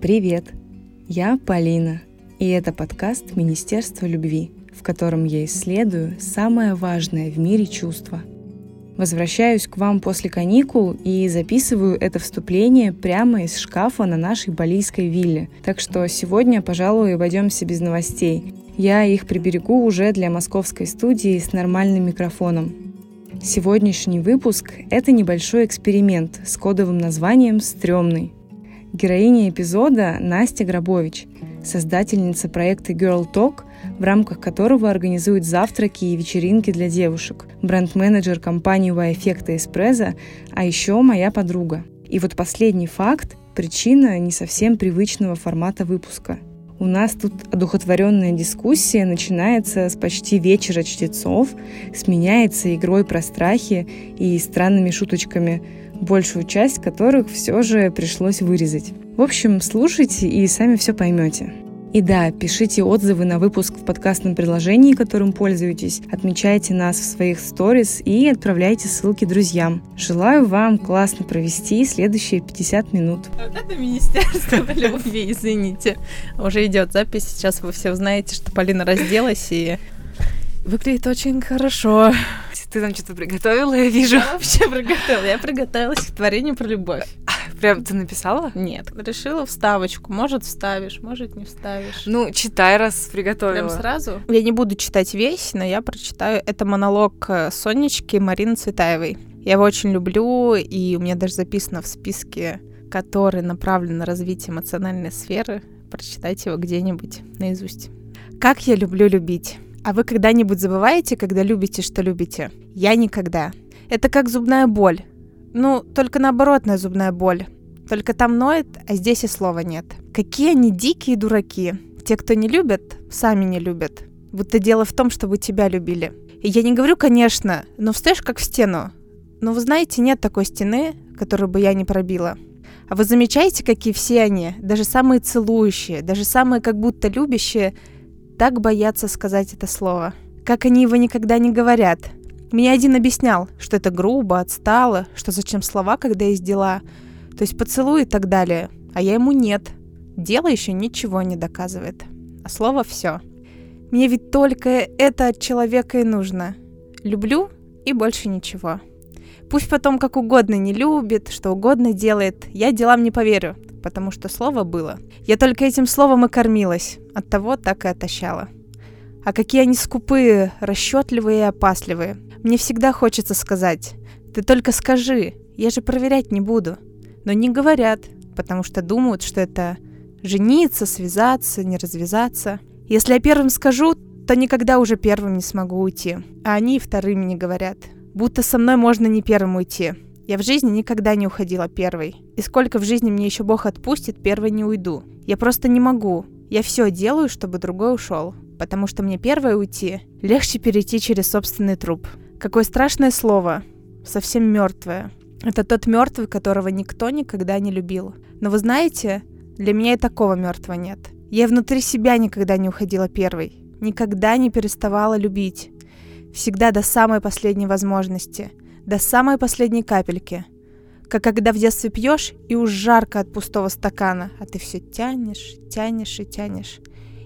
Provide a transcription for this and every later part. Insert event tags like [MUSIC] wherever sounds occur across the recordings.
Привет! Я Полина, и это подкаст Министерства любви, в котором я исследую самое важное в мире чувство. Возвращаюсь к вам после каникул и записываю это вступление прямо из шкафа на нашей балийской вилле. Так что сегодня, пожалуй, обойдемся без новостей. Я их приберегу уже для московской студии с нормальным микрофоном. Сегодняшний выпуск — это небольшой эксперимент с кодовым названием «Стремный». Героиня эпизода Настя Грабович, создательница проекта Girl Talk, в рамках которого организует завтраки и вечеринки для девушек, бренд-менеджер компании Y-Effect Espresso, а еще моя подруга. И вот последний факт – причина не совсем привычного формата выпуска. У нас тут одухотворенная дискуссия начинается с почти вечера чтецов, сменяется игрой про страхи и странными шуточками – большую часть которых все же пришлось вырезать. В общем, слушайте и сами все поймете. И да, пишите отзывы на выпуск в подкастном приложении, которым пользуетесь, отмечайте нас в своих сторис и отправляйте ссылки друзьям. Желаю вам классно провести следующие 50 минут. Это Министерство [LAUGHS] любви, извините. Уже идет запись, сейчас вы все узнаете, что Полина разделась и выглядит очень хорошо. Ты там что-то приготовила, я вижу. Я вообще приготовила. Я приготовила стихотворение про любовь. Прям ты написала? Нет. Решила вставочку. Может, вставишь, может, не вставишь. Ну, читай, раз приготовила. Прям сразу? Я не буду читать весь, но я прочитаю. Это монолог э, Сонечки Марины Цветаевой. Я его очень люблю, и у меня даже записано в списке, который направлен на развитие эмоциональной сферы. Прочитайте его где-нибудь наизусть. Как я люблю любить. А вы когда-нибудь забываете, когда любите, что любите? Я никогда. Это как зубная боль. Ну, только наоборотная зубная боль. Только там ноет, а здесь и слова нет. Какие они дикие дураки. Те, кто не любят, сами не любят. Будто дело в том, чтобы тебя любили. И я не говорю, конечно, но встаешь как в стену. Но вы знаете, нет такой стены, которую бы я не пробила. А вы замечаете, какие все они, даже самые целующие, даже самые как будто любящие, так боятся сказать это слово. Как они его никогда не говорят. Мне один объяснял, что это грубо, отстало, что зачем слова, когда есть дела. То есть поцелуй и так далее. А я ему нет. Дело еще ничего не доказывает. А слово все. Мне ведь только это от человека и нужно. Люблю и больше ничего. Пусть потом как угодно не любит, что угодно делает, я делам не поверю потому что слово было. Я только этим словом и кормилась, от того так и отощала. А какие они скупые, расчетливые и опасливые. Мне всегда хочется сказать, ты только скажи, я же проверять не буду. Но не говорят, потому что думают, что это жениться, связаться, не развязаться. Если я первым скажу, то никогда уже первым не смогу уйти. А они и вторыми не говорят. Будто со мной можно не первым уйти. Я в жизни никогда не уходила первой. И сколько в жизни мне еще Бог отпустит, первой не уйду. Я просто не могу. Я все делаю, чтобы другой ушел. Потому что мне первой уйти легче перейти через собственный труп. Какое страшное слово. Совсем мертвое. Это тот мертвый, которого никто никогда не любил. Но вы знаете, для меня и такого мертвого нет. Я внутри себя никогда не уходила первой. Никогда не переставала любить. Всегда до самой последней возможности – до самой последней капельки. Как когда в детстве пьешь, и уж жарко от пустого стакана, а ты все тянешь, тянешь и тянешь.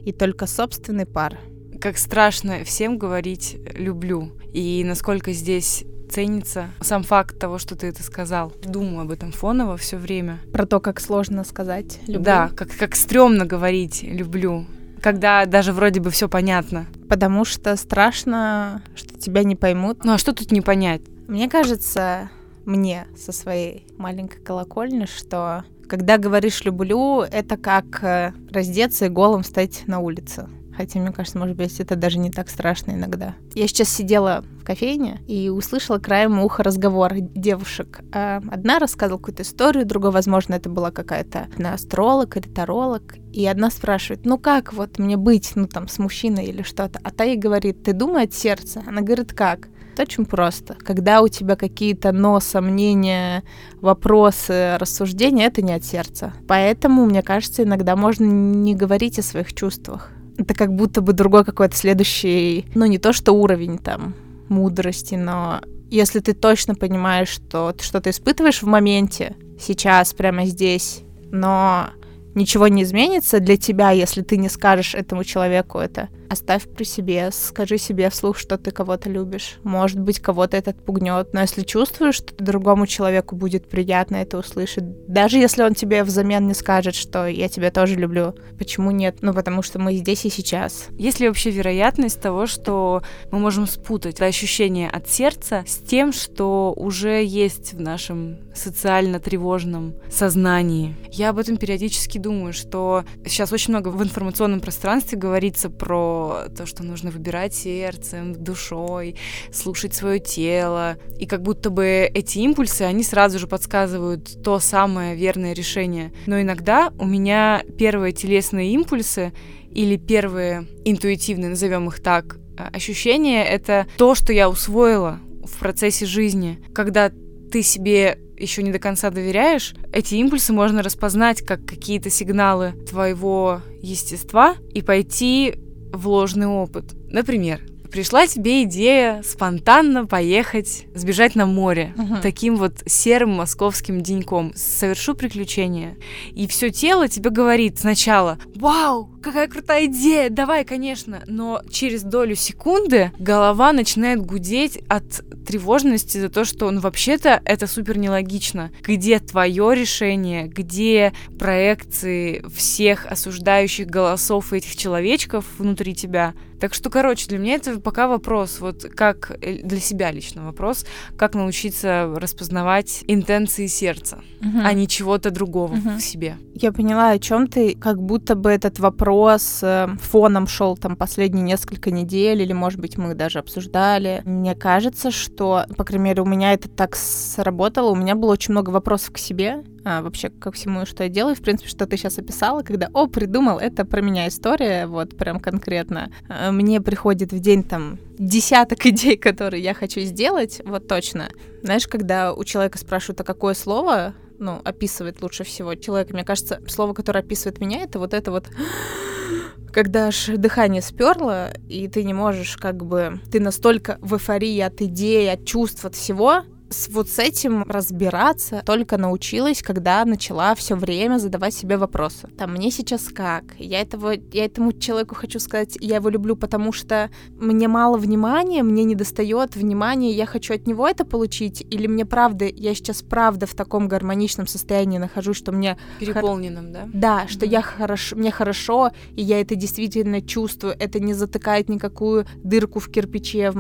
И только собственный пар. Как страшно всем говорить «люблю». И насколько здесь ценится сам факт того, что ты это сказал. Думаю об этом фоново все время. Про то, как сложно сказать «люблю». Да, как, как стрёмно говорить «люблю», когда даже вроде бы все понятно. Потому что страшно, что тебя не поймут. Ну а что тут не понять? Мне кажется, мне со своей маленькой колокольни, что когда говоришь «люблю», это как э, раздеться и голым стать на улице. Хотя, мне кажется, может быть, это даже не так страшно иногда. Я сейчас сидела в кофейне и услышала краем уха разговор девушек. А, одна рассказывала какую-то историю, другая, возможно, это была какая-то астролог или таролог. И одна спрашивает, ну как вот мне быть, ну там, с мужчиной или что-то? А та ей говорит, ты думай от сердца. Она говорит, как? Это очень просто. Когда у тебя какие-то но, сомнения, вопросы, рассуждения, это не от сердца. Поэтому, мне кажется, иногда можно не говорить о своих чувствах. Это как будто бы другой какой-то следующий, ну не то что уровень там мудрости, но если ты точно понимаешь, что ты что-то испытываешь в моменте, сейчас, прямо здесь, но ничего не изменится для тебя, если ты не скажешь этому человеку это. Оставь при себе, скажи себе вслух, что ты кого-то любишь. Может быть, кого-то это отпугнет, но если чувствуешь, что другому человеку будет приятно это услышать, даже если он тебе взамен не скажет, что я тебя тоже люблю, почему нет? Ну, потому что мы здесь и сейчас. Есть ли вообще вероятность того, что мы можем спутать ощущение от сердца с тем, что уже есть в нашем социально тревожном сознании? Я об этом периодически думаю, что сейчас очень много в информационном пространстве говорится про то, что нужно выбирать сердцем, душой, слушать свое тело. И как будто бы эти импульсы, они сразу же подсказывают то самое верное решение. Но иногда у меня первые телесные импульсы или первые интуитивные, назовем их так, а, ощущения — это то, что я усвоила в процессе жизни. Когда ты себе еще не до конца доверяешь, эти импульсы можно распознать как какие-то сигналы твоего естества и пойти в ложный опыт. Например, пришла тебе идея спонтанно поехать, сбежать на море угу. таким вот серым московским деньком. Совершу приключение. И все тело тебе говорит сначала, вау, какая крутая идея, давай, конечно. Но через долю секунды голова начинает гудеть от тревожности за то, что, ну, вообще-то это супер нелогично. Где твое решение, где проекции всех осуждающих голосов этих человечков внутри тебя? Так что, короче, для меня это пока вопрос, вот как э, для себя лично вопрос, как научиться распознавать интенции сердца, угу. а не чего-то другого угу. в себе. Я поняла, о чем ты, как будто бы этот вопрос э, фоном шел там последние несколько недель, или, может быть, мы даже обсуждали. Мне кажется, что, по крайней мере, у меня это так сработало, у меня было очень много вопросов к себе, а, вообще ко всему, что я делаю. В принципе, что ты сейчас описала, когда, о, придумал, это про меня история, вот прям конкретно. А, мне приходит в день там десяток [LAUGHS] идей, которые я хочу сделать, вот точно. Знаешь, когда у человека спрашивают, а какое слово, ну, описывает лучше всего человека, мне кажется, слово, которое описывает меня, это вот это вот [GASPS] когда аж дыхание сперло, и ты не можешь как бы... Ты настолько в эйфории от идеи, от чувств, от всего, с вот с этим разбираться только научилась, когда начала все время задавать себе вопросы. Там, мне сейчас как? Я этого, я этому человеку хочу сказать, я его люблю, потому что мне мало внимания, мне не достает внимания, я хочу от него это получить, или мне правда, я сейчас правда в таком гармоничном состоянии нахожусь, что мне... Переполненном, хор... да? Да, что mm-hmm. я хорошо, мне хорошо, и я это действительно чувствую, это не затыкает никакую дырку в кирпиче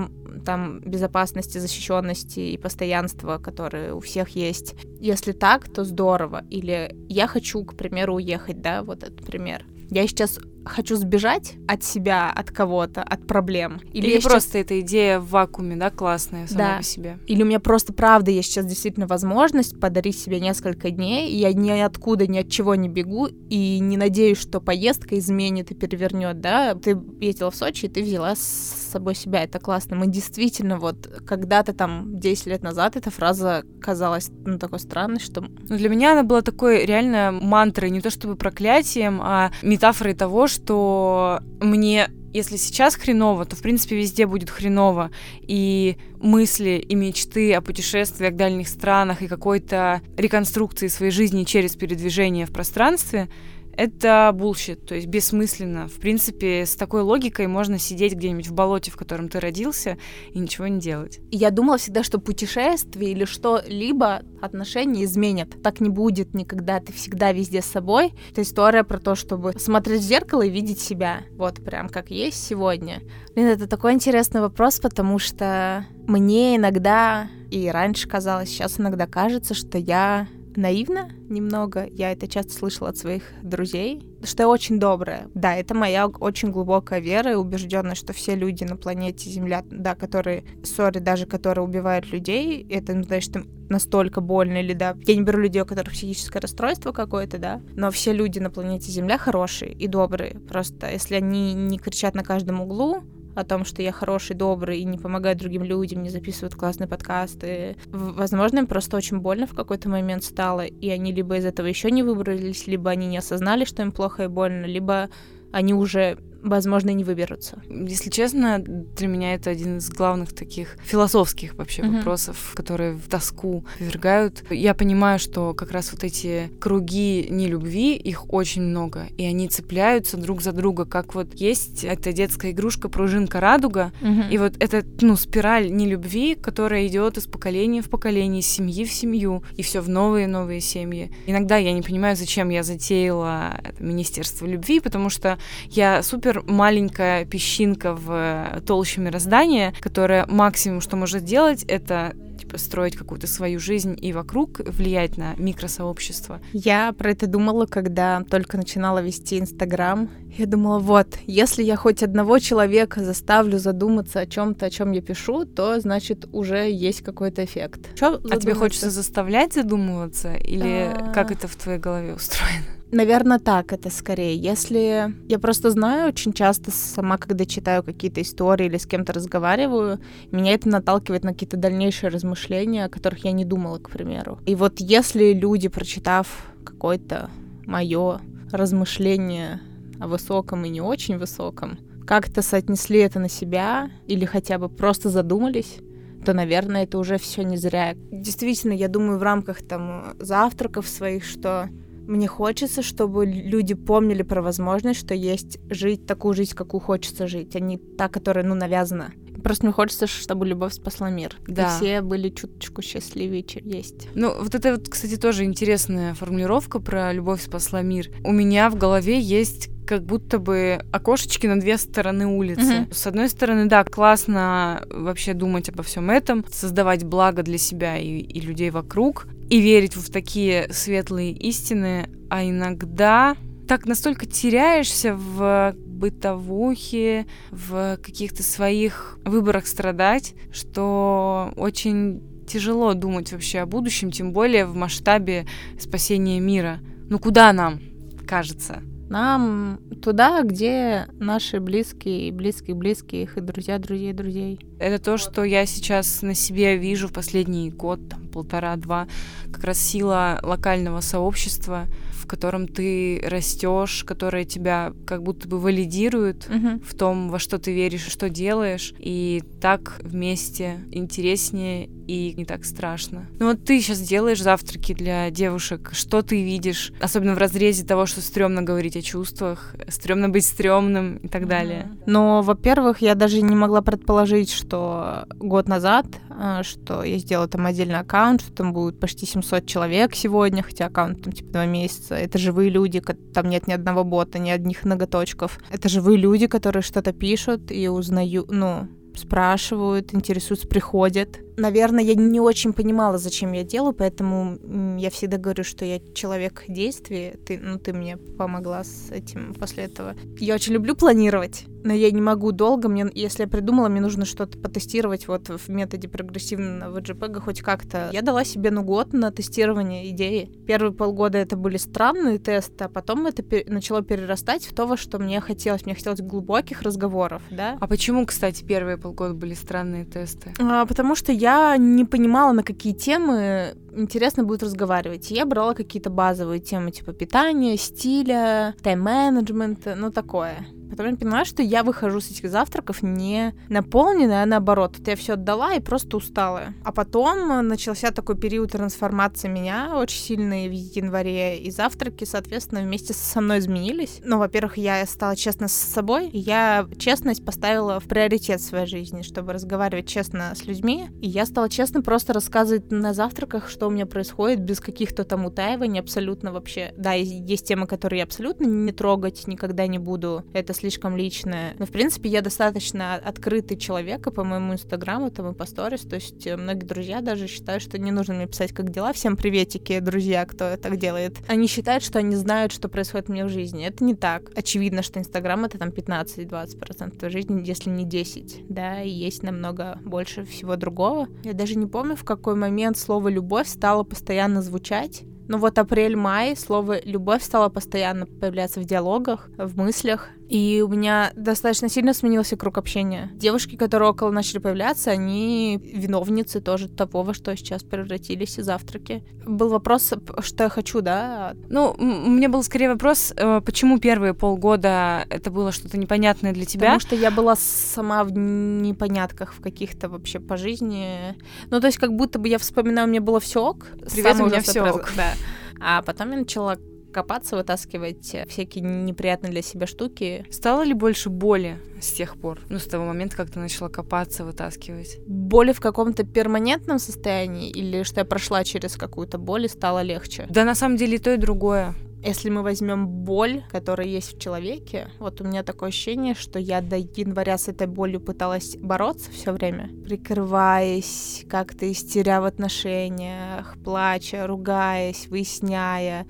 там безопасности, защищенности и постоянства, которые у всех есть. Если так, то здорово. Или я хочу, к примеру, уехать, да, вот этот пример. Я сейчас хочу сбежать от себя, от кого-то, от проблем. Или, Или просто сейчас... эта идея в вакууме, да, классная сама да. по себе. Или у меня просто правда есть сейчас действительно возможность подарить себе несколько дней, и я ни откуда, ни от чего не бегу, и не надеюсь, что поездка изменит и перевернет, да. Ты ездила в Сочи, и ты взяла с собой себя, это классно. Мы действительно вот когда-то там 10 лет назад эта фраза казалась, ну, такой странной, что... Ну, для меня она была такой реально мантрой, не то чтобы проклятием, а метафорой того, что мне если сейчас хреново, то, в принципе, везде будет хреново. И мысли и мечты о путешествиях в дальних странах и какой-то реконструкции своей жизни через передвижение в пространстве — это bullshit, то есть бессмысленно. В принципе, с такой логикой можно сидеть где-нибудь в болоте, в котором ты родился, и ничего не делать. Я думала всегда, что путешествие или что-либо отношения изменят. Так не будет никогда, ты всегда везде с собой. Это история про то, чтобы смотреть в зеркало и видеть себя. Вот прям как есть сегодня. Блин, это такой интересный вопрос, потому что мне иногда, и раньше казалось, сейчас иногда кажется, что я наивно немного. Я это часто слышала от своих друзей, что я очень добрая. Да, это моя очень глубокая вера и убежденность, что все люди на планете Земля, да, которые, сори, даже которые убивают людей, это ну, значит настолько больно или да. Я не беру людей, у которых психическое расстройство какое-то, да, но все люди на планете Земля хорошие и добрые. Просто если они не кричат на каждом углу, о том, что я хороший, добрый и не помогаю другим людям, не записывают классные подкасты. Возможно, им просто очень больно в какой-то момент стало, и они либо из этого еще не выбрались, либо они не осознали, что им плохо и больно, либо они уже возможно, и не выберутся. Если честно, для меня это один из главных таких философских вообще mm-hmm. вопросов, которые в тоску повергают. Я понимаю, что как раз вот эти круги нелюбви, их очень много, и они цепляются друг за друга, как вот есть эта детская игрушка пружинка радуга, mm-hmm. и вот это, ну, спираль нелюбви, которая идет из поколения в поколение, из семьи в семью, и все в новые новые семьи. Иногда я не понимаю, зачем я затеяла это Министерство любви, потому что я супер маленькая песчинка в толще мироздания, которая максимум, что может делать, это типа строить какую-то свою жизнь и вокруг влиять на микросообщество. Я про это думала, когда только начинала вести Инстаграм. Я думала, вот, если я хоть одного человека заставлю задуматься о чем-то, о чем я пишу, то значит уже есть какой-то эффект. Чё а тебе хочется заставлять задумываться или а... как это в твоей голове устроено? Наверное, так это скорее. Если я просто знаю, очень часто сама, когда читаю какие-то истории или с кем-то разговариваю, меня это наталкивает на какие-то дальнейшие размышления, о которых я не думала, к примеру. И вот если люди, прочитав какое-то мое размышление о высоком и не очень высоком, как-то соотнесли это на себя или хотя бы просто задумались, то, наверное, это уже все не зря. Действительно, я думаю, в рамках там завтраков своих, что мне хочется, чтобы люди помнили про возможность, что есть жить такую жизнь, какую хочется жить, а не та, которая, ну, навязана. Просто мне хочется, чтобы любовь спасла мир. Да. И все были чуточку счастливее, чем есть. Ну, вот это вот, кстати, тоже интересная формулировка про любовь спасла мир. У меня в голове есть как будто бы окошечки на две стороны улицы. Mm-hmm. С одной стороны, да, классно вообще думать обо всем этом, создавать благо для себя и, и людей вокруг, и верить в такие светлые истины, а иногда так настолько теряешься в бытовухе, в каких-то своих выборах страдать, что очень тяжело думать вообще о будущем, тем более в масштабе спасения мира. Ну куда нам, кажется? Нам туда, где наши близкие, близкие, близких и друзья, друзей, друзей. Это то, что я сейчас на себе вижу в последний год, там, полтора-два, как раз сила локального сообщества, котором ты растешь, которое тебя как будто бы валидирует угу. в том, во что ты веришь и что делаешь, и так вместе интереснее и не так страшно. Ну вот ты сейчас делаешь завтраки для девушек, что ты видишь, особенно в разрезе того, что стрёмно говорить о чувствах, стрёмно быть стрёмным и так далее. Но, во-первых, я даже не могла предположить, что год назад, а, что я сделала там отдельный аккаунт, что там будет почти 700 человек сегодня, хотя аккаунт там типа два месяца. Это живые люди, там нет ни одного бота, ни одних ноготочков. Это живые люди, которые что-то пишут и узнают, ну, спрашивают, интересуются, приходят наверное, я не очень понимала, зачем я делаю, поэтому я всегда говорю, что я человек действия. Ты, ну, ты мне помогла с этим после этого. Я очень люблю планировать, но я не могу долго. Мне, если я придумала, мне нужно что-то потестировать вот в методе прогрессивного JPEG хоть как-то. Я дала себе, ну, год на тестирование идеи. Первые полгода это были странные тесты, а потом это пер- начало перерастать в то, во что мне хотелось. Мне хотелось глубоких разговоров, да. А почему, кстати, первые полгода были странные тесты? А, потому что я не понимала, на какие темы интересно будет разговаривать. Я брала какие-то базовые темы, типа питания, стиля, тайм-менеджмента, ну такое. Потом я поняла, что я выхожу с этих завтраков не наполненная, а наоборот. Вот я все отдала и просто устала. А потом начался такой период трансформации меня очень сильный в январе, и завтраки, соответственно, вместе со мной изменились. Ну, во-первых, я стала честна с собой, и я честность поставила в приоритет в своей жизни, чтобы разговаривать честно с людьми. И я стала честно просто рассказывать на завтраках, что у меня происходит, без каких-то там утаиваний, абсолютно вообще. Да, есть темы, которые я абсолютно не трогать никогда не буду. Это слишком личное. Но, в принципе, я достаточно открытый человек, и по моему инстаграму, там и по сторис, то есть э, многие друзья даже считают, что не нужно мне писать, как дела. Всем приветики, друзья, кто так делает. Они считают, что они знают, что происходит у меня в жизни. Это не так. Очевидно, что инстаграм — это там 15-20% твоей жизни, если не 10, да, и есть намного больше всего другого. Я даже не помню, в какой момент слово «любовь» стало постоянно звучать, ну вот апрель-май, слово «любовь» стало постоянно появляться в диалогах, в мыслях. И у меня достаточно сильно сменился круг общения. Девушки, которые около начали появляться, они виновницы тоже того, что сейчас превратились в завтраки. Был вопрос, что я хочу, да? Ну, меня был скорее вопрос, э, почему первые полгода это было что-то непонятное для тебя? Потому что я была сама в непонятках в каких-то вообще по жизни. Ну, то есть как будто бы я вспоминаю, у меня было все ок. Привет, у меня все ок. Да. А потом я начала копаться, вытаскивать всякие неприятные для себя штуки. Стало ли больше боли с тех пор? Ну, с того момента, как ты начала копаться, вытаскивать? Боли в каком-то перманентном состоянии или что я прошла через какую-то боль и стало легче? Да, на самом деле и то, и другое. Если мы возьмем боль, которая есть в человеке, вот у меня такое ощущение, что я до января с этой болью пыталась бороться все время, прикрываясь, как-то истеря в отношениях, плача, ругаясь, выясняя,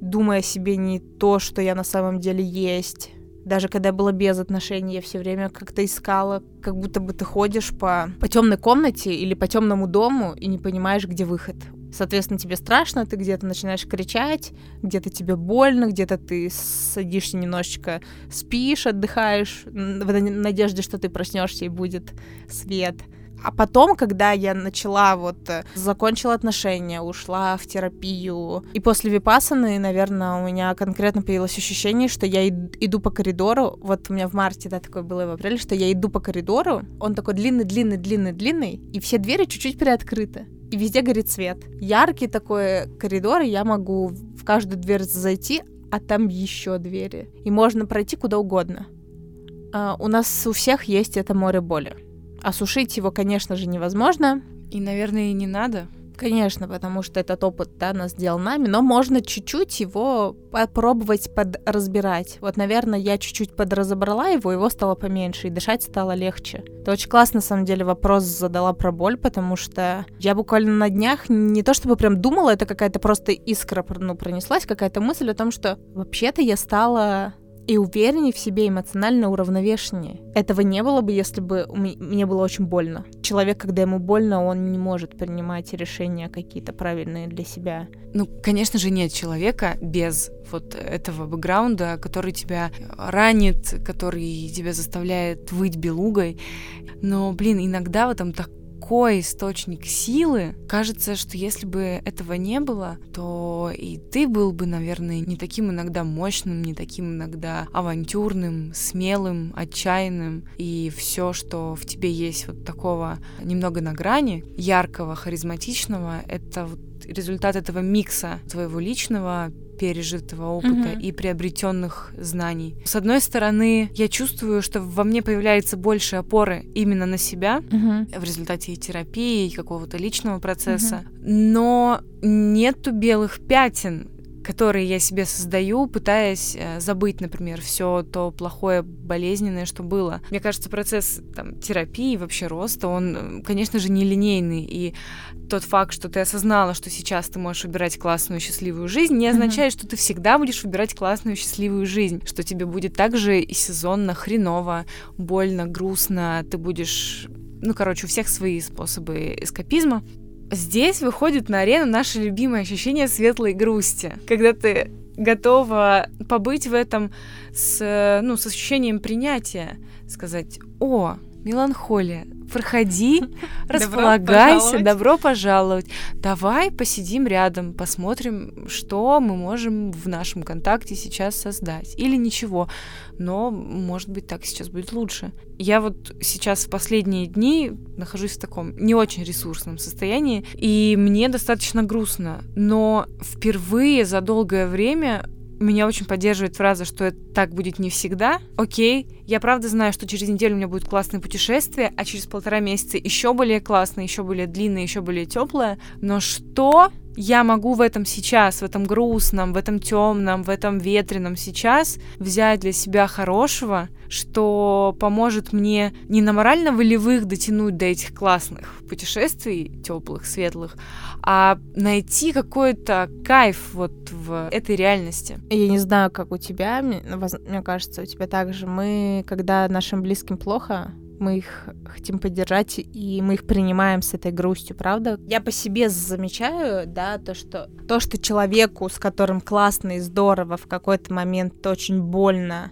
думая о себе не то, что я на самом деле есть. Даже когда я была без отношений, я все время как-то искала, как будто бы ты ходишь по, по темной комнате или по темному дому и не понимаешь, где выход. Соответственно, тебе страшно, ты где-то начинаешь кричать, где-то тебе больно, где-то ты садишься немножечко, спишь, отдыхаешь в надежде, что ты проснешься и будет свет. А потом, когда я начала вот, э, закончила отношения, ушла в терапию, и после випасаны, наверное, у меня конкретно появилось ощущение, что я иду по коридору, вот у меня в марте, да, такое было в апреле, что я иду по коридору, он такой длинный, длинный, длинный, длинный, и все двери чуть-чуть приоткрыты и везде горит свет. Яркий такой коридор, и я могу в каждую дверь зайти, а там еще двери. И можно пройти куда угодно. Uh, у нас у всех есть это море боли. Осушить его, конечно же, невозможно. И, наверное, и не надо. Конечно, потому что этот опыт, да, нас сделал нами, но можно чуть-чуть его попробовать подразбирать. Вот, наверное, я чуть-чуть подразобрала его, его стало поменьше, и дышать стало легче. Это очень классно, на самом деле, вопрос задала про боль, потому что я буквально на днях не то чтобы прям думала, это какая-то просто искра ну, пронеслась, какая-то мысль о том, что вообще-то я стала и увереннее в себе, эмоционально уравновешеннее. Этого не было бы, если бы мне было очень больно. Человек, когда ему больно, он не может принимать решения какие-то правильные для себя. Ну, конечно же, нет человека без вот этого бэкграунда, который тебя ранит, который тебя заставляет выть белугой. Но, блин, иногда в этом так такой источник силы. Кажется, что если бы этого не было, то и ты был бы, наверное, не таким иногда мощным, не таким иногда авантюрным, смелым, отчаянным. И все, что в тебе есть вот такого немного на грани, яркого, харизматичного, это вот результат этого микса твоего личного, пережитого опыта mm-hmm. и приобретенных знаний. С одной стороны, я чувствую, что во мне появляется больше опоры именно на себя mm-hmm. в результате и терапии, и какого-то личного процесса, mm-hmm. но нету белых пятен которые я себе создаю, пытаясь э, забыть, например, все то плохое, болезненное, что было. Мне кажется, процесс там, терапии, вообще роста, он, конечно же, нелинейный. И тот факт, что ты осознала, что сейчас ты можешь выбирать классную, счастливую жизнь, не означает, mm-hmm. что ты всегда будешь выбирать классную, счастливую жизнь, что тебе будет также и сезонно, хреново, больно, грустно, ты будешь ну, короче, у всех свои способы эскапизма. Здесь выходит на арену наше любимое ощущение светлой грусти, когда ты готова побыть в этом с, ну, с ощущением принятия, сказать, о, меланхолия, проходи, располагайся, добро пожаловать. Давай посидим рядом, посмотрим, что мы можем в нашем контакте сейчас создать. Или ничего, но, может быть, так сейчас будет лучше. Я вот сейчас в последние дни нахожусь в таком не очень ресурсном состоянии, и мне достаточно грустно. Но впервые за долгое время меня очень поддерживает фраза, что это так будет не всегда. Окей, я правда знаю, что через неделю у меня будет классное путешествие, а через полтора месяца еще более классное, еще более длинное, еще более теплое. Но что я могу в этом сейчас, в этом грустном, в этом темном, в этом ветреном сейчас взять для себя хорошего, что поможет мне не на морально-волевых дотянуть до этих классных путешествий, теплых, светлых, а найти какой-то кайф вот в этой реальности. Я не знаю, как у тебя, мне, кажется, у тебя также. Мы, когда нашим близким плохо, мы их хотим поддержать, и мы их принимаем с этой грустью, правда? Я по себе замечаю, да, то, что то, что человеку, с которым классно и здорово, в какой-то момент очень больно,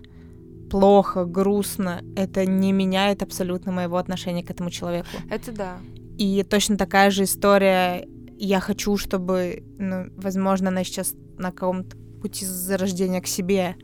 плохо, грустно, это не меняет абсолютно моего отношения к этому человеку. Это да. И точно такая же история. Я хочу, чтобы, ну, возможно, она сейчас на каком-то пути зарождения к себе,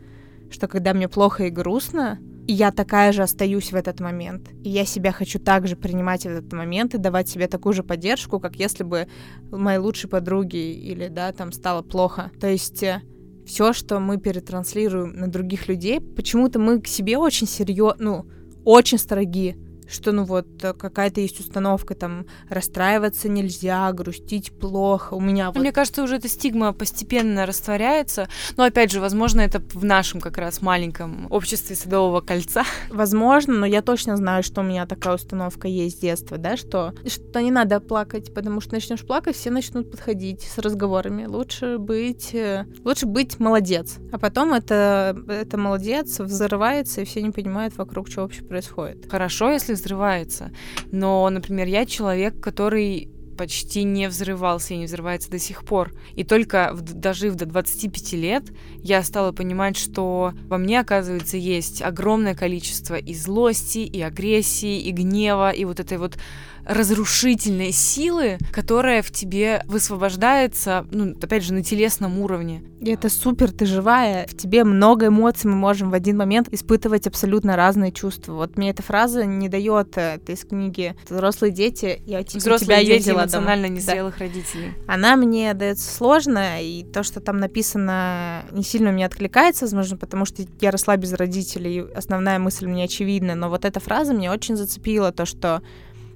что когда мне плохо и грустно, я такая же остаюсь в этот момент. И я себя хочу также принимать в этот момент и давать себе такую же поддержку, как если бы моей лучшей подруге или, да, там стало плохо. То есть э, все, что мы перетранслируем на других людей, почему-то мы к себе очень серьезно, ну, очень строги что ну вот э, какая-то есть установка, там расстраиваться нельзя, грустить плохо. У меня вот... Мне кажется, уже эта стигма постепенно растворяется. Но опять же, возможно, это в нашем как раз маленьком обществе Садового кольца. [LAUGHS] Возможно, но я точно знаю, что у меня такая установка есть с детства, да, что, что не надо плакать, потому что начнешь плакать, все начнут подходить с разговорами. Лучше быть, э, лучше быть молодец. А потом это, это молодец взрывается, и все не понимают вокруг, что вообще происходит. Хорошо, если взрывается. Но, например, я человек, который почти не взрывался и не взрывается до сих пор. И только в, дожив до 25 лет, я стала понимать, что во мне, оказывается, есть огромное количество и злости, и агрессии, и гнева, и вот этой вот разрушительной силы, которая в тебе высвобождается, ну, опять же, на телесном уровне. И это супер, ты живая, в тебе много эмоций, мы можем в один момент испытывать абсолютно разные чувства. Вот мне эта фраза не дает, это из книги «Взрослые дети», я типа, Взрослые тебя дети эмоционально незрелых да. родителей. Она мне дается сложно, и то, что там написано, не сильно мне откликается, возможно, потому что я росла без родителей, основная мысль мне очевидна, но вот эта фраза мне очень зацепила, то, что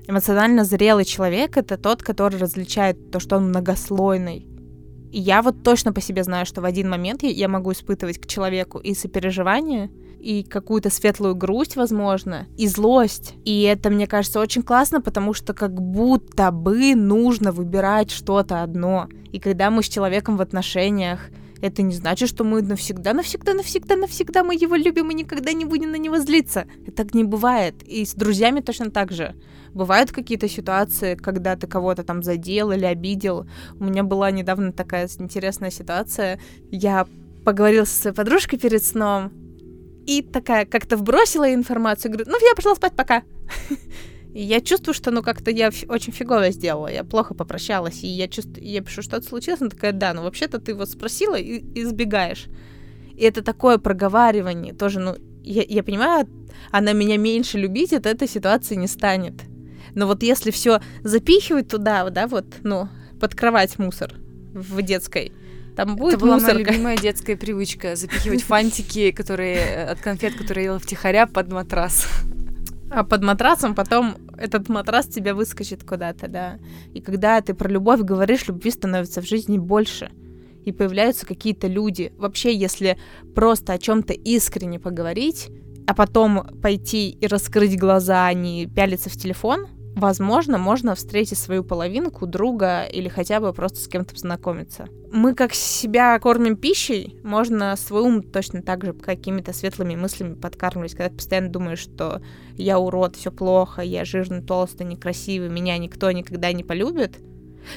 Эмоционально зрелый человек — это тот, который различает то, что он многослойный. И я вот точно по себе знаю, что в один момент я могу испытывать к человеку и сопереживание, и какую-то светлую грусть, возможно, и злость. И это, мне кажется, очень классно, потому что как будто бы нужно выбирать что-то одно. И когда мы с человеком в отношениях, это не значит, что мы навсегда, навсегда, навсегда, навсегда мы его любим и никогда не будем на него злиться. Так не бывает. И с друзьями точно так же. Бывают какие-то ситуации, когда ты кого-то там задел или обидел. У меня была недавно такая интересная ситуация. Я поговорила со своей подружкой перед сном, и такая как-то вбросила информацию, говорю, ну, я пошла спать, пока. [LAUGHS] И я чувствую, что, ну, как-то я очень фигово сделала, я плохо попрощалась, и я чувствую, я пишу, что-то случилось, она такая, да, ну, вообще-то ты вот спросила и избегаешь. И это такое проговаривание, тоже, ну, я, я понимаю, она меня меньше любить от этой ситуации не станет. Но вот если все запихивать туда, да, вот, ну, под кровать мусор в детской, там будет Это была мусорка. моя любимая детская привычка запихивать [LAUGHS] фантики, которые э, от конфет, которые я ела втихаря, под матрас. А под матрасом потом этот матрас тебя выскочит куда-то, да. И когда ты про любовь говоришь, любви становится в жизни больше. И появляются какие-то люди. Вообще, если просто о чем-то искренне поговорить, а потом пойти и раскрыть глаза, а не пялиться в телефон, возможно, можно встретить свою половинку, друга или хотя бы просто с кем-то познакомиться. Мы как себя кормим пищей, можно свой ум точно так же какими-то светлыми мыслями подкармливать, когда ты постоянно думаешь, что я урод, все плохо, я жирный, толстый, некрасивый, меня никто никогда не полюбит.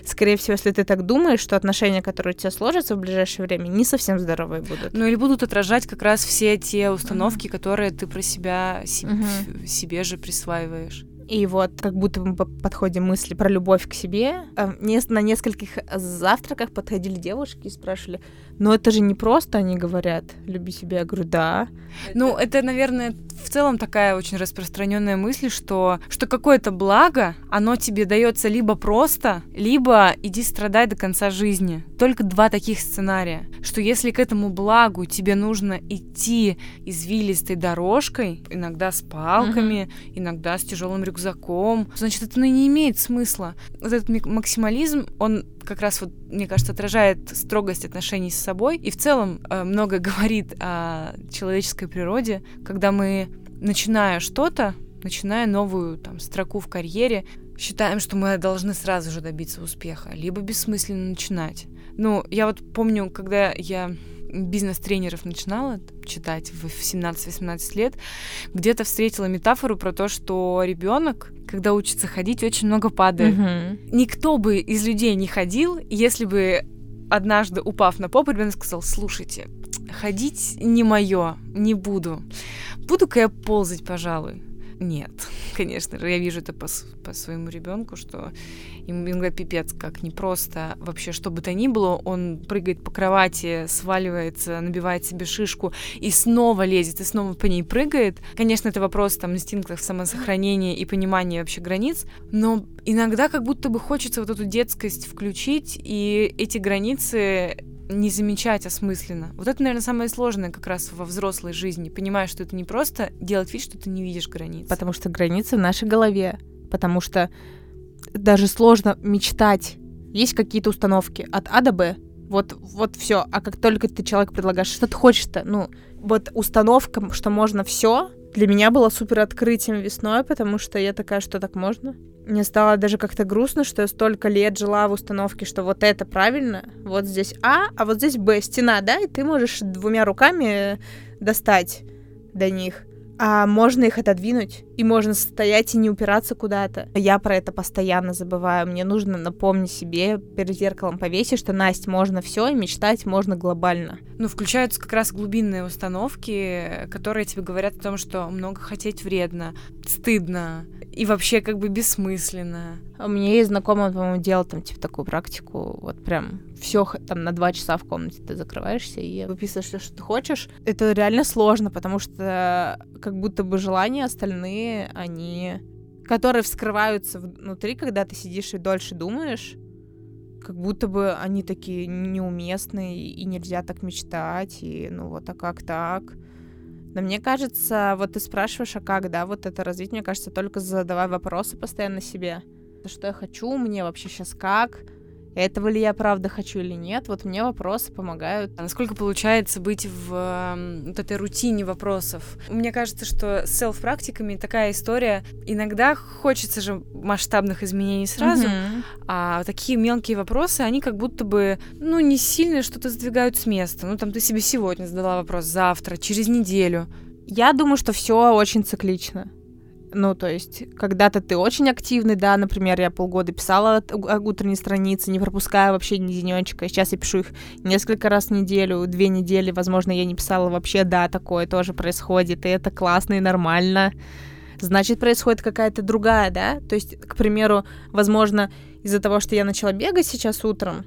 Скорее всего, если ты так думаешь, что отношения, которые у тебя сложатся в ближайшее время, не совсем здоровые будут. Ну или будут отражать как раз все те установки, mm-hmm. которые ты про себя mm-hmm. себе же присваиваешь. И вот как будто мы подходим мысли про любовь к себе. На нескольких завтраках подходили девушки и спрашивали, но это же не просто они говорят, люби себя. Я говорю, да. Ну, это, наверное, в целом такая очень распространенная мысль, что, что какое-то благо, оно тебе дается либо просто, либо иди страдай до конца жизни. Только два таких сценария. Что если к этому благу тебе нужно идти извилистой дорожкой, иногда с палками, uh-huh. иногда с тяжелым рюкзаком, значит, это ну, не имеет смысла. Вот этот максимализм, он как раз вот, мне кажется, отражает строгость отношений с собой и в целом э, много [LAUGHS] говорит о человеческой природе, когда мы, начиная что-то, начиная новую там строку в карьере, считаем, что мы должны сразу же добиться успеха, либо бессмысленно начинать. Ну, я вот помню, когда я бизнес-тренеров начинала читать в 17-18 лет, где-то встретила метафору про то, что ребенок, когда учится ходить, очень много падает. Угу. Никто бы из людей не ходил, если бы однажды, упав на попу, ребенок сказал, слушайте, ходить не мое, не буду. буду-ка я ползать, пожалуй. Нет, [LAUGHS] конечно же, я вижу это по, по своему ребенку, что ему иногда пипец как непросто вообще, что бы то ни было, он прыгает по кровати, сваливается, набивает себе шишку и снова лезет, и снова по ней прыгает. Конечно, это вопрос там инстинктов самосохранения и понимания вообще границ, но иногда как будто бы хочется вот эту детскость включить, и эти границы не замечать осмысленно. Вот это, наверное, самое сложное как раз во взрослой жизни. Понимаешь, что это не просто делать вид, что ты не видишь границ. Потому что границы в нашей голове. Потому что даже сложно мечтать. Есть какие-то установки от А до Б. Вот, вот все. А как только ты человек предлагаешь, что ты хочешь-то, ну, вот установка, что можно все, для меня было супер открытием весной, потому что я такая, что так можно. Мне стало даже как-то грустно, что я столько лет жила в установке, что вот это правильно, вот здесь А, а вот здесь Б, стена, да, и ты можешь двумя руками достать до них а можно их отодвинуть, и можно стоять и не упираться куда-то. Я про это постоянно забываю. Мне нужно напомнить себе перед зеркалом повесить, что Настя, можно все, и мечтать можно глобально. Ну, включаются как раз глубинные установки, которые тебе говорят о том, что много хотеть вредно, стыдно, и вообще как бы бессмысленно. У меня есть знакомый, по-моему, делал там типа такую практику, вот прям все там на два часа в комнате ты закрываешься и выписываешь все, что ты хочешь. Это реально сложно, потому что как будто бы желания остальные, они которые вскрываются внутри, когда ты сидишь и дольше думаешь, как будто бы они такие неуместные, и нельзя так мечтать, и ну вот, а как так? Но мне кажется, вот ты спрашиваешь, а как, да, вот это развить, мне кажется, только задавай вопросы постоянно себе. Что я хочу, мне вообще сейчас как, этого ли я правда хочу или нет, вот мне вопросы помогают. А насколько получается быть в э, вот этой рутине вопросов? Мне кажется, что с селф-практиками такая история. Иногда хочется же масштабных изменений сразу, uh-huh. а такие мелкие вопросы, они как будто бы, ну, не сильно что-то сдвигают с места. Ну, там ты себе сегодня задала вопрос, завтра, через неделю. Я думаю, что все очень циклично. Ну, то есть, когда-то ты очень активный, да, например, я полгода писала утренние страницы, не пропуская вообще ни денечка. Сейчас я пишу их несколько раз в неделю, две недели, возможно, я не писала вообще, да, такое тоже происходит, и это классно и нормально. Значит, происходит какая-то другая, да? То есть, к примеру, возможно, из-за того, что я начала бегать сейчас утром,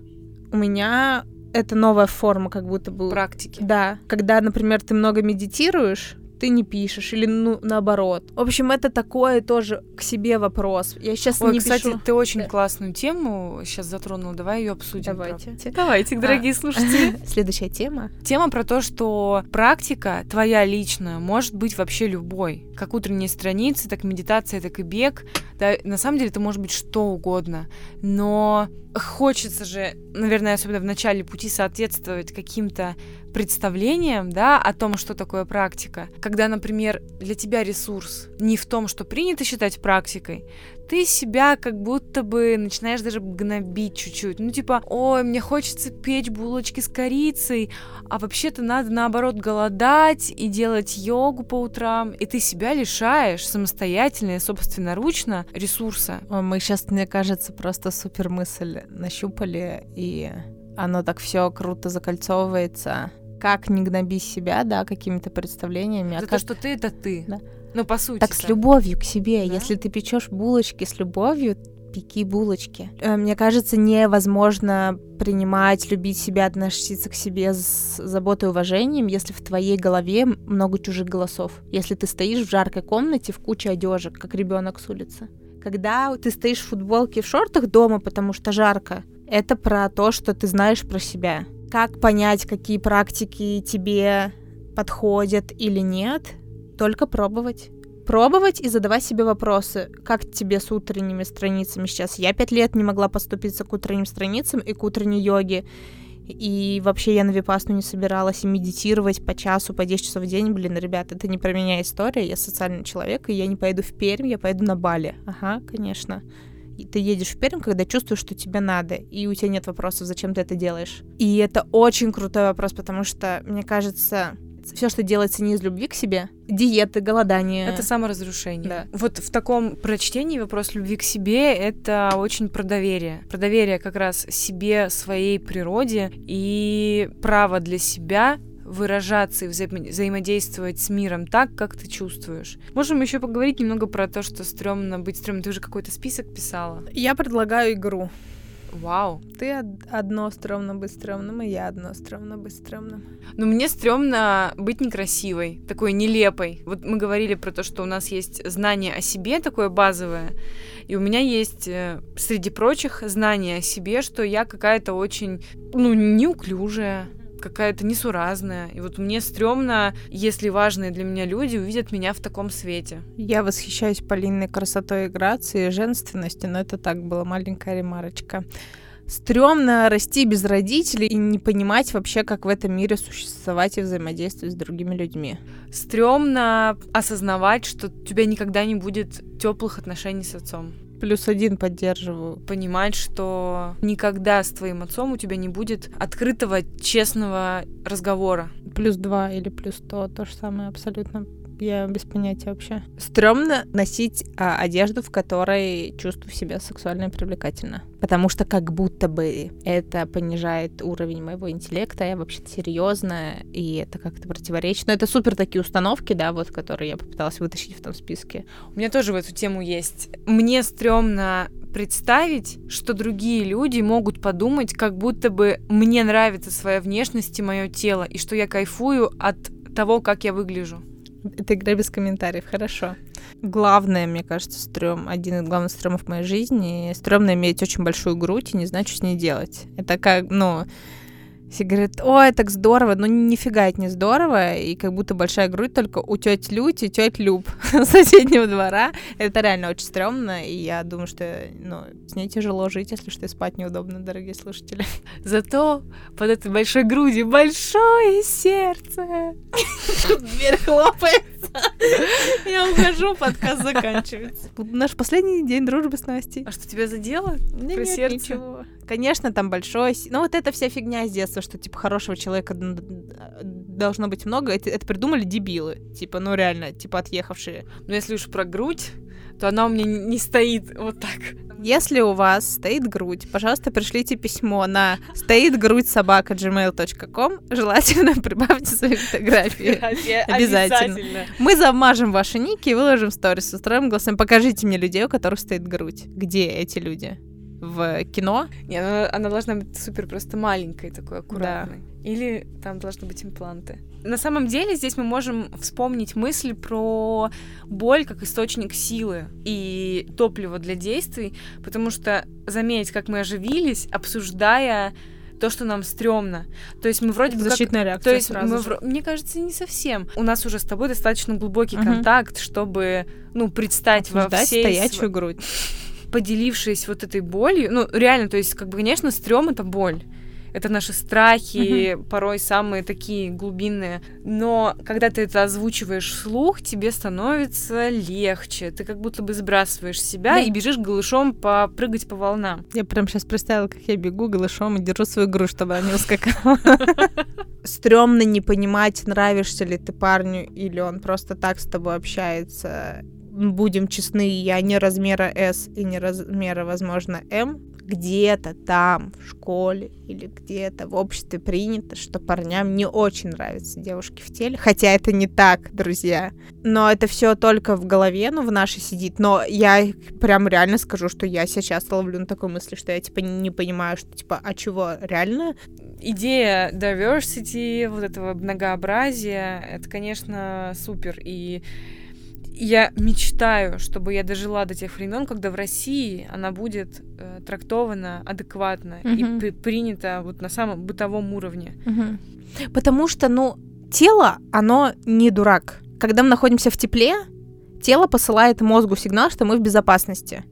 у меня это новая форма как будто бы... Практики. Да. Когда, например, ты много медитируешь, ты не пишешь, или ну, наоборот. В общем, это такое тоже к себе вопрос. Я сейчас Ой, не кстати, пишу. ты очень да. классную тему сейчас затронула. Давай ее обсудим. Давайте. Правда. [LAUGHS] Давайте, дорогие а. слушатели. [LAUGHS] Следующая тема. Тема про то, что практика твоя личная может быть вообще любой. Как утренние страницы, так медитация, так и бег. Да, на самом деле это может быть что угодно. Но хочется же, наверное, особенно в начале пути соответствовать каким-то представлением, да, о том, что такое практика. Когда, например, для тебя ресурс не в том, что принято считать практикой, ты себя как будто бы начинаешь даже гнобить чуть-чуть. Ну, типа, ой, мне хочется печь булочки с корицей, а вообще-то надо, наоборот, голодать и делать йогу по утрам. И ты себя лишаешь самостоятельно и собственноручно ресурса. Мы сейчас, мне кажется, просто супер мысль нащупали, и оно так все круто закольцовывается как не гноби себя, да, какими-то представлениями. За а то, что ты это ты. Да. Ну, по сути. Так с любовью к себе. Да? Если ты печешь булочки с любовью, пеки булочки. Э, мне кажется, невозможно принимать, любить себя, относиться к себе с заботой и уважением, если в твоей голове много чужих голосов. Если ты стоишь в жаркой комнате в куче одежек, как ребенок с улицы. Когда ты стоишь в футболке в шортах дома, потому что жарко, это про то, что ты знаешь про себя. Как понять, какие практики тебе подходят или нет? Только пробовать. Пробовать и задавать себе вопросы. Как тебе с утренними страницами сейчас? Я пять лет не могла поступиться к утренним страницам и к утренней йоге. И вообще я на випасну не собиралась и медитировать по часу, по 10 часов в день. Блин, ребят, это не про меня история. Я социальный человек, и я не пойду в Пермь, я пойду на Бали. Ага, конечно ты едешь в Пермь, когда чувствуешь, что тебе надо, и у тебя нет вопросов, зачем ты это делаешь. И это очень крутой вопрос, потому что, мне кажется, все, что делается не из любви к себе, диеты, голодание. Это саморазрушение. Да. Вот в таком прочтении вопрос любви к себе — это очень про доверие. Про доверие как раз себе, своей природе и право для себя выражаться и взаимо- взаимодействовать с миром так, как ты чувствуешь. Можем еще поговорить немного про то, что стрёмно быть стрёмным. Ты уже какой-то список писала. Я предлагаю игру. Вау. Ты од- одно стрёмно быть стрёмным, и я одно стрёмно быть стрёмным. Но мне стрёмно быть некрасивой, такой нелепой. Вот мы говорили про то, что у нас есть знание о себе такое базовое, и у меня есть, э, среди прочих, знание о себе, что я какая-то очень, ну, неуклюжая, какая-то несуразная. И вот мне стрёмно, если важные для меня люди увидят меня в таком свете. Я восхищаюсь Полиной красотой и грацией, женственностью, но это так была маленькая ремарочка. Стрёмно расти без родителей и не понимать вообще, как в этом мире существовать и взаимодействовать с другими людьми. Стрёмно осознавать, что у тебя никогда не будет теплых отношений с отцом. Плюс один поддерживаю. Понимать, что никогда с твоим отцом у тебя не будет открытого, честного разговора. Плюс два или плюс сто, то же самое абсолютно. Я без понятия вообще. Стрёмно носить а, одежду, в которой чувствую себя сексуально привлекательно. Потому что как будто бы это понижает уровень моего интеллекта, я вообще-то серьезная, и это как-то противоречит. Но это супер такие установки, да, вот, которые я попыталась вытащить в том списке. У меня тоже в эту тему есть. Мне стрёмно представить, что другие люди могут подумать, как будто бы мне нравится своя внешность и мое тело, и что я кайфую от того, как я выгляжу. Это игра без комментариев, хорошо. Главное, мне кажется, стрём, один из главных стрёмов в моей жизни, стрёмно иметь очень большую грудь и не знать, что с ней делать. Это как, ну, все говорят, ой, так здорово, но нифига это не здорово, и как будто большая грудь только у тети Люти, теть Люб [LAUGHS] соседнего двора. Это реально очень стрёмно, и я думаю, что ну, с ней тяжело жить, если что и спать неудобно, дорогие слушатели. [LAUGHS] Зато под этой большой грудью большое сердце. [LAUGHS] Дверь хлопается. Я ухожу, подкаст заканчивается. Наш последний день дружбы с Настей. А что тебя задело? Про нет, сердце? ничего. Конечно, там большое... Ну, вот эта вся фигня с детства, что, типа, хорошего человека должно быть много, это, это придумали дебилы. Типа, ну, реально, типа, отъехавшие. Но если уж про грудь, то она у меня не стоит вот так. Если у вас стоит грудь, пожалуйста, пришлите письмо на стоит грудь собака gmail.com. Желательно [LAUGHS] прибавьте свои фотографии. [LAUGHS] [LAUGHS] Обязательно. Мы замажем ваши ники и выложим сторис. Устроим голосом. Покажите мне людей, у которых стоит грудь. Где эти люди? В кино? Не, она, она должна быть супер просто маленькой, такой аккуратной. Или там должны быть импланты. На самом деле здесь мы можем вспомнить мысль про боль как источник силы и топлива для действий, потому что заметь, как мы оживились, обсуждая то, что нам стрёмно. То есть мы вроде бы как Защитная То реакция есть, сразу мы же. мне кажется, не совсем. У нас уже с тобой достаточно глубокий Мгм. контакт, чтобы, ну, предстать во Обсуждать всей стоячую грудь. Поделившись вот этой болью. Ну, реально, то есть, как бы, конечно, стрём — это боль. Это наши страхи, порой самые такие глубинные. Но когда ты это озвучиваешь вслух, тебе становится легче. Ты как будто бы сбрасываешь себя Да. и бежишь голышом попрыгать по волнам. Я прям сейчас представила, как я бегу голышом и держу свою грудь, чтобы она не ускакала. [LAUGHS] Стрёмно не понимать, нравишься ли ты парню, или он просто так с тобой общается. Будем честны, я не размера S и не размера, возможно, M. Где-то там, в школе или где-то в обществе принято, что парням не очень нравятся девушки в теле. Хотя это не так, друзья. Но это все только в голове, ну, в нашей сидит. Но я прям реально скажу, что я сейчас ловлю на такой мысли, что я, типа, не понимаю, что, типа, а чего, реально? идея diversity, вот этого многообразия, это, конечно, супер. И я мечтаю, чтобы я дожила до тех времен, когда в России она будет э, трактована адекватно и Мгм. при- принята вот на самом бытовом уровне. Потому что, ну, тело, оно не дурак. Когда мы находимся в тепле, тело посылает мозгу сигнал, что мы в безопасности.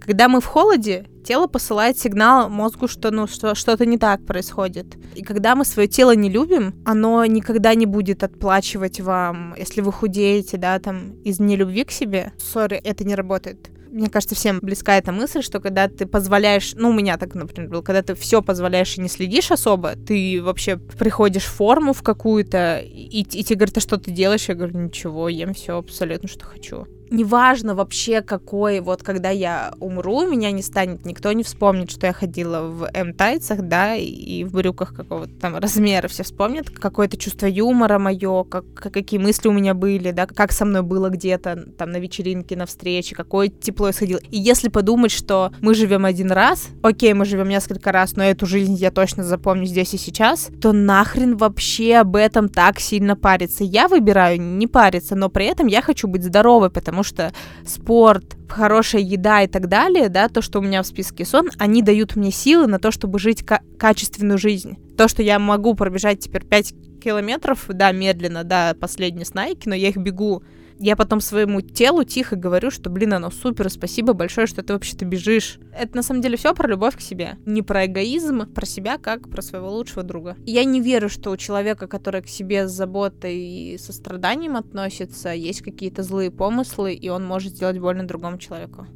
Когда мы в холоде, тело посылает сигнал мозгу, что ну что, что-то не так происходит. И когда мы свое тело не любим, оно никогда не будет отплачивать вам, если вы худеете, да, там, из нелюбви к себе. Сори, это не работает. Мне кажется, всем близка эта мысль, что когда ты позволяешь, ну, у меня так, например, было, когда ты все позволяешь и не следишь особо, ты вообще приходишь в форму в какую-то, и, и тебе говорят, а что ты делаешь? Я говорю, ничего, ем все абсолютно, что хочу. Неважно вообще какой, вот когда я умру, меня не станет, никто не вспомнит, что я ходила в М-тайцах, да, и в брюках какого-то там размера, все вспомнят какое-то чувство юмора мое, как, какие мысли у меня были, да, как со мной было где-то там на вечеринке, на встрече, какое тепло исходило. И если подумать, что мы живем один раз, окей, мы живем несколько раз, но эту жизнь я точно запомню здесь и сейчас, то нахрен вообще об этом так сильно париться. Я выбираю не париться, но при этом я хочу быть здоровой, потому что спорт, хорошая еда и так далее, да, то, что у меня в списке сон, они дают мне силы на то, чтобы жить качественную жизнь. То, что я могу пробежать теперь 5 километров, да, медленно, да, последние снайки, но я их бегу я потом своему телу тихо говорю, что, блин, оно супер, спасибо большое, что ты вообще-то бежишь. Это на самом деле все про любовь к себе. Не про эгоизм, про себя, как про своего лучшего друга. Я не верю, что у человека, который к себе с заботой и состраданием относится, есть какие-то злые помыслы, и он может сделать больно другому человеку.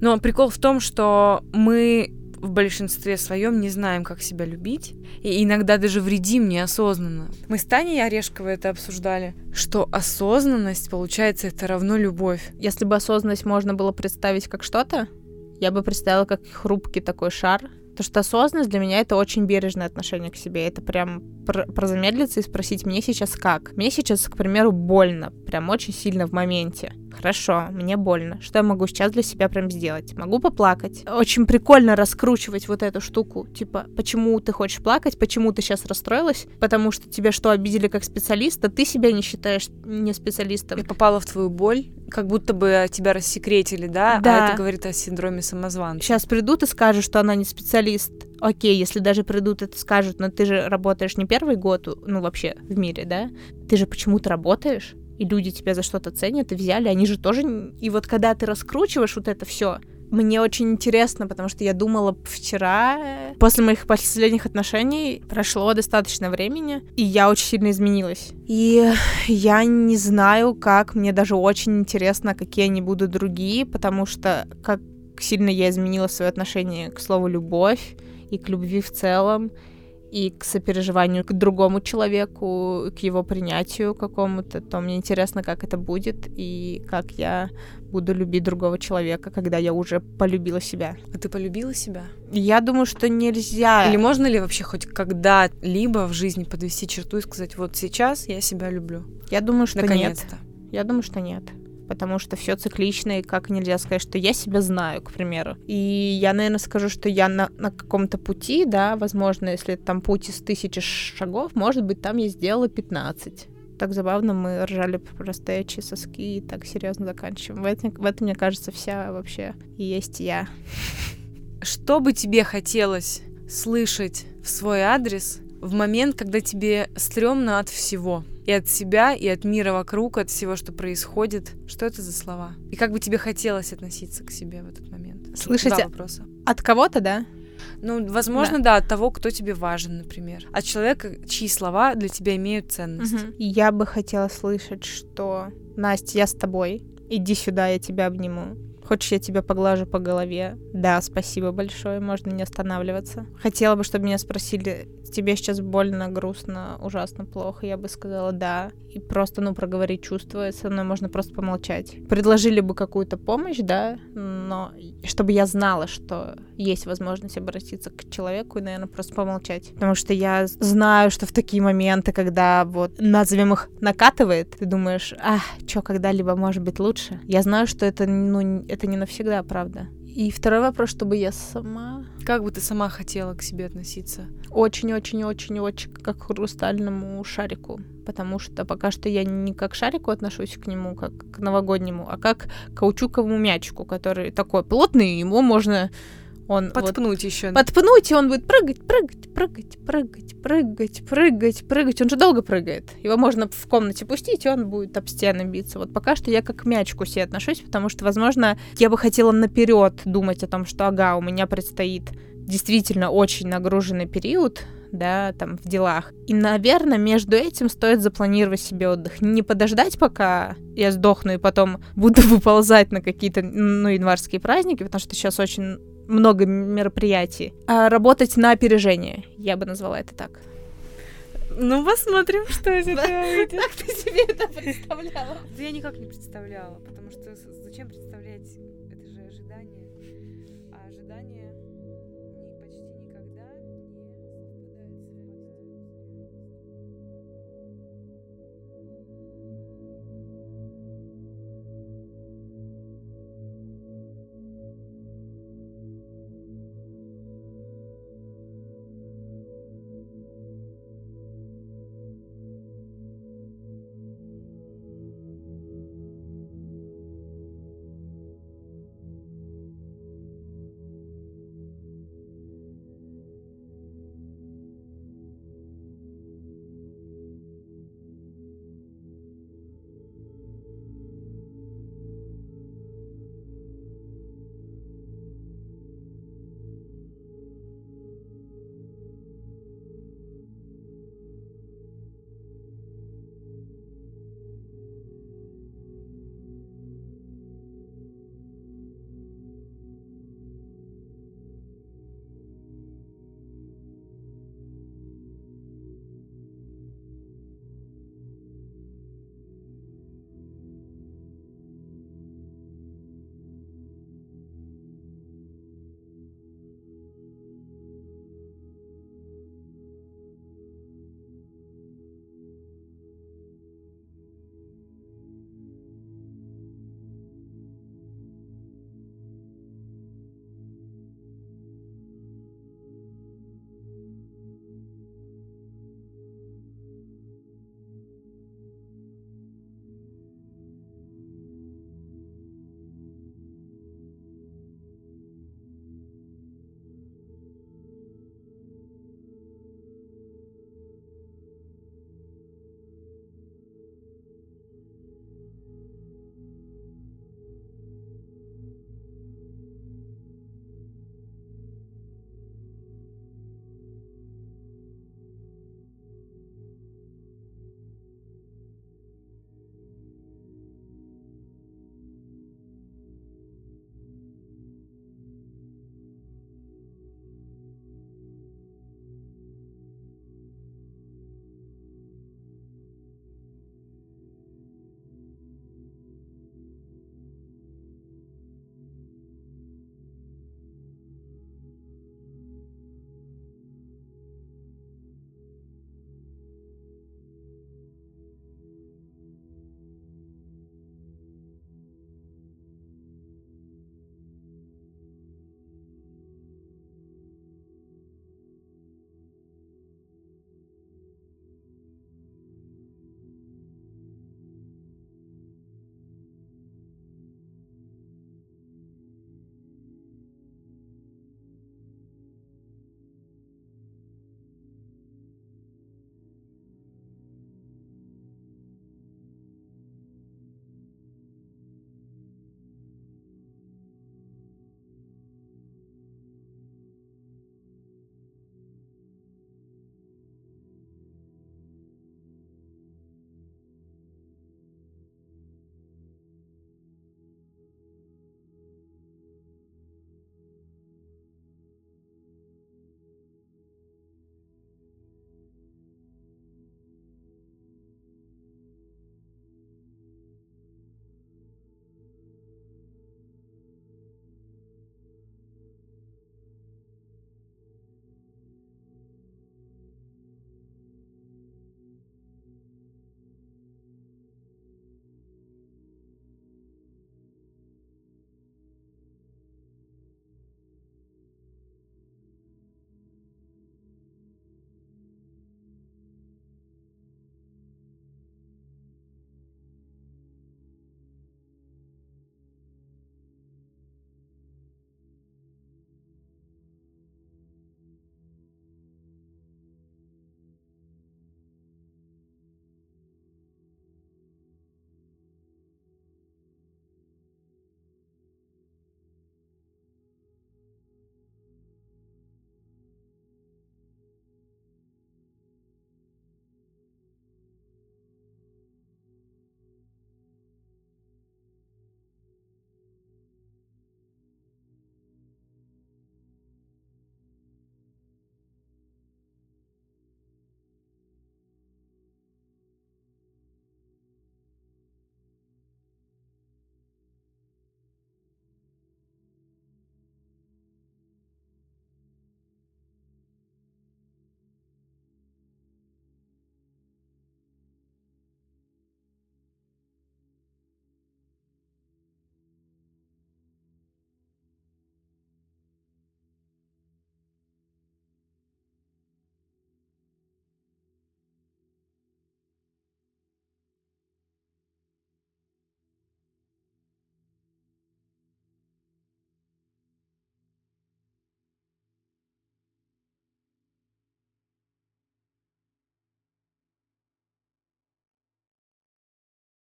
Но прикол в том, что мы в большинстве своем не знаем, как себя любить, и иногда даже вредим неосознанно. Мы с Таней Орешковой это обсуждали, что осознанность, получается, это равно любовь. Если бы осознанность можно было представить как что-то, я бы представила как хрупкий такой шар, Потому что осознанность для меня это очень бережное отношение к себе. Это прям про, про замедлиться и спросить, мне сейчас как? Мне сейчас, к примеру, больно, прям очень сильно в моменте. Хорошо, мне больно. Что я могу сейчас для себя прям сделать? Могу поплакать. Очень прикольно раскручивать вот эту штуку. Типа, почему ты хочешь плакать? Почему ты сейчас расстроилась? Потому что тебя что, обидели как специалиста? Ты себя не считаешь не специалистом. И попала в твою боль, как будто бы тебя рассекретили, да? Да. А это говорит о синдроме самозванца. Сейчас придут и скажут, что она не специалист. Окей, если даже придут и скажут, но ты же работаешь не первый год, ну вообще в мире, да? Ты же почему-то работаешь и люди тебя за что-то ценят и взяли, они же тоже... И вот когда ты раскручиваешь вот это все, мне очень интересно, потому что я думала вчера, после моих последних отношений, прошло достаточно времени, и я очень сильно изменилась. И я не знаю, как, мне даже очень интересно, какие они будут другие, потому что как сильно я изменила свое отношение к слову «любовь» и к любви в целом, и к сопереживанию к другому человеку, к его принятию какому-то, то мне интересно, как это будет и как я буду любить другого человека, когда я уже полюбила себя. А ты полюбила себя? Я думаю, что нельзя. Или можно ли вообще хоть когда-либо в жизни подвести черту и сказать, вот сейчас я себя люблю? Я думаю, что Наконец-то. нет. Я думаю, что нет потому что все циклично, и как нельзя сказать, что я себя знаю, к примеру. И я, наверное, скажу, что я на, на каком-то пути, да, возможно, если там путь из тысячи шагов, может быть, там я сделала 15 так забавно мы ржали про стоячие соски и так серьезно заканчиваем. В этом, в этом, мне кажется, вся вообще и есть я. Что бы тебе хотелось слышать в свой адрес в момент, когда тебе стрёмно от всего? И от себя, и от мира вокруг, от всего, что происходит. Что это за слова? И как бы тебе хотелось относиться к себе в этот момент? Слышите? Два вопроса. От кого-то, да? Ну, возможно, да. да, от того, кто тебе важен, например. От человека, чьи слова для тебя имеют ценность. Угу. Я бы хотела слышать, что Настя, я с тобой. Иди сюда, я тебя обниму. Хочешь, я тебя поглажу по голове? Да, спасибо большое, можно не останавливаться. Хотела бы, чтобы меня спросили, тебе сейчас больно, грустно, ужасно плохо, я бы сказала да. И просто, ну, проговорить чувства, со мной можно просто помолчать. Предложили бы какую-то помощь, да, но чтобы я знала, что есть возможность обратиться к человеку и, наверное, просто помолчать. Потому что я знаю, что в такие моменты, когда вот, назовем их, накатывает, ты думаешь, а, что когда-либо может быть лучше. Я знаю, что это, ну, это не навсегда, правда. И второй вопрос, чтобы я сама... Как бы ты сама хотела к себе относиться? Очень-очень-очень-очень как к хрустальному шарику. Потому что пока что я не как к шарику отношусь к нему, как к новогоднему, а как к каучуковому мячику, который такой плотный, его можно он подпнуть вот, еще. Подпнуть, и он будет прыгать, прыгать, прыгать, прыгать, прыгать, прыгать, прыгать. Он же долго прыгает. Его можно в комнате пустить, и он будет об стены биться. Вот пока что я как к мячку себе отношусь, потому что, возможно, я бы хотела наперед думать о том, что, ага, у меня предстоит действительно очень нагруженный период, да, там, в делах. И, наверное, между этим стоит запланировать себе отдых. Не подождать, пока я сдохну и потом буду [LAUGHS] выползать на какие-то, ну, январские праздники, потому что сейчас очень много мероприятий. А работать на опережение, я бы назвала это так. Ну, посмотрим, что из [LAUGHS] этого выйдет. Как ты себе это представляла? Да я никак не представляла, потому что зачем представлять?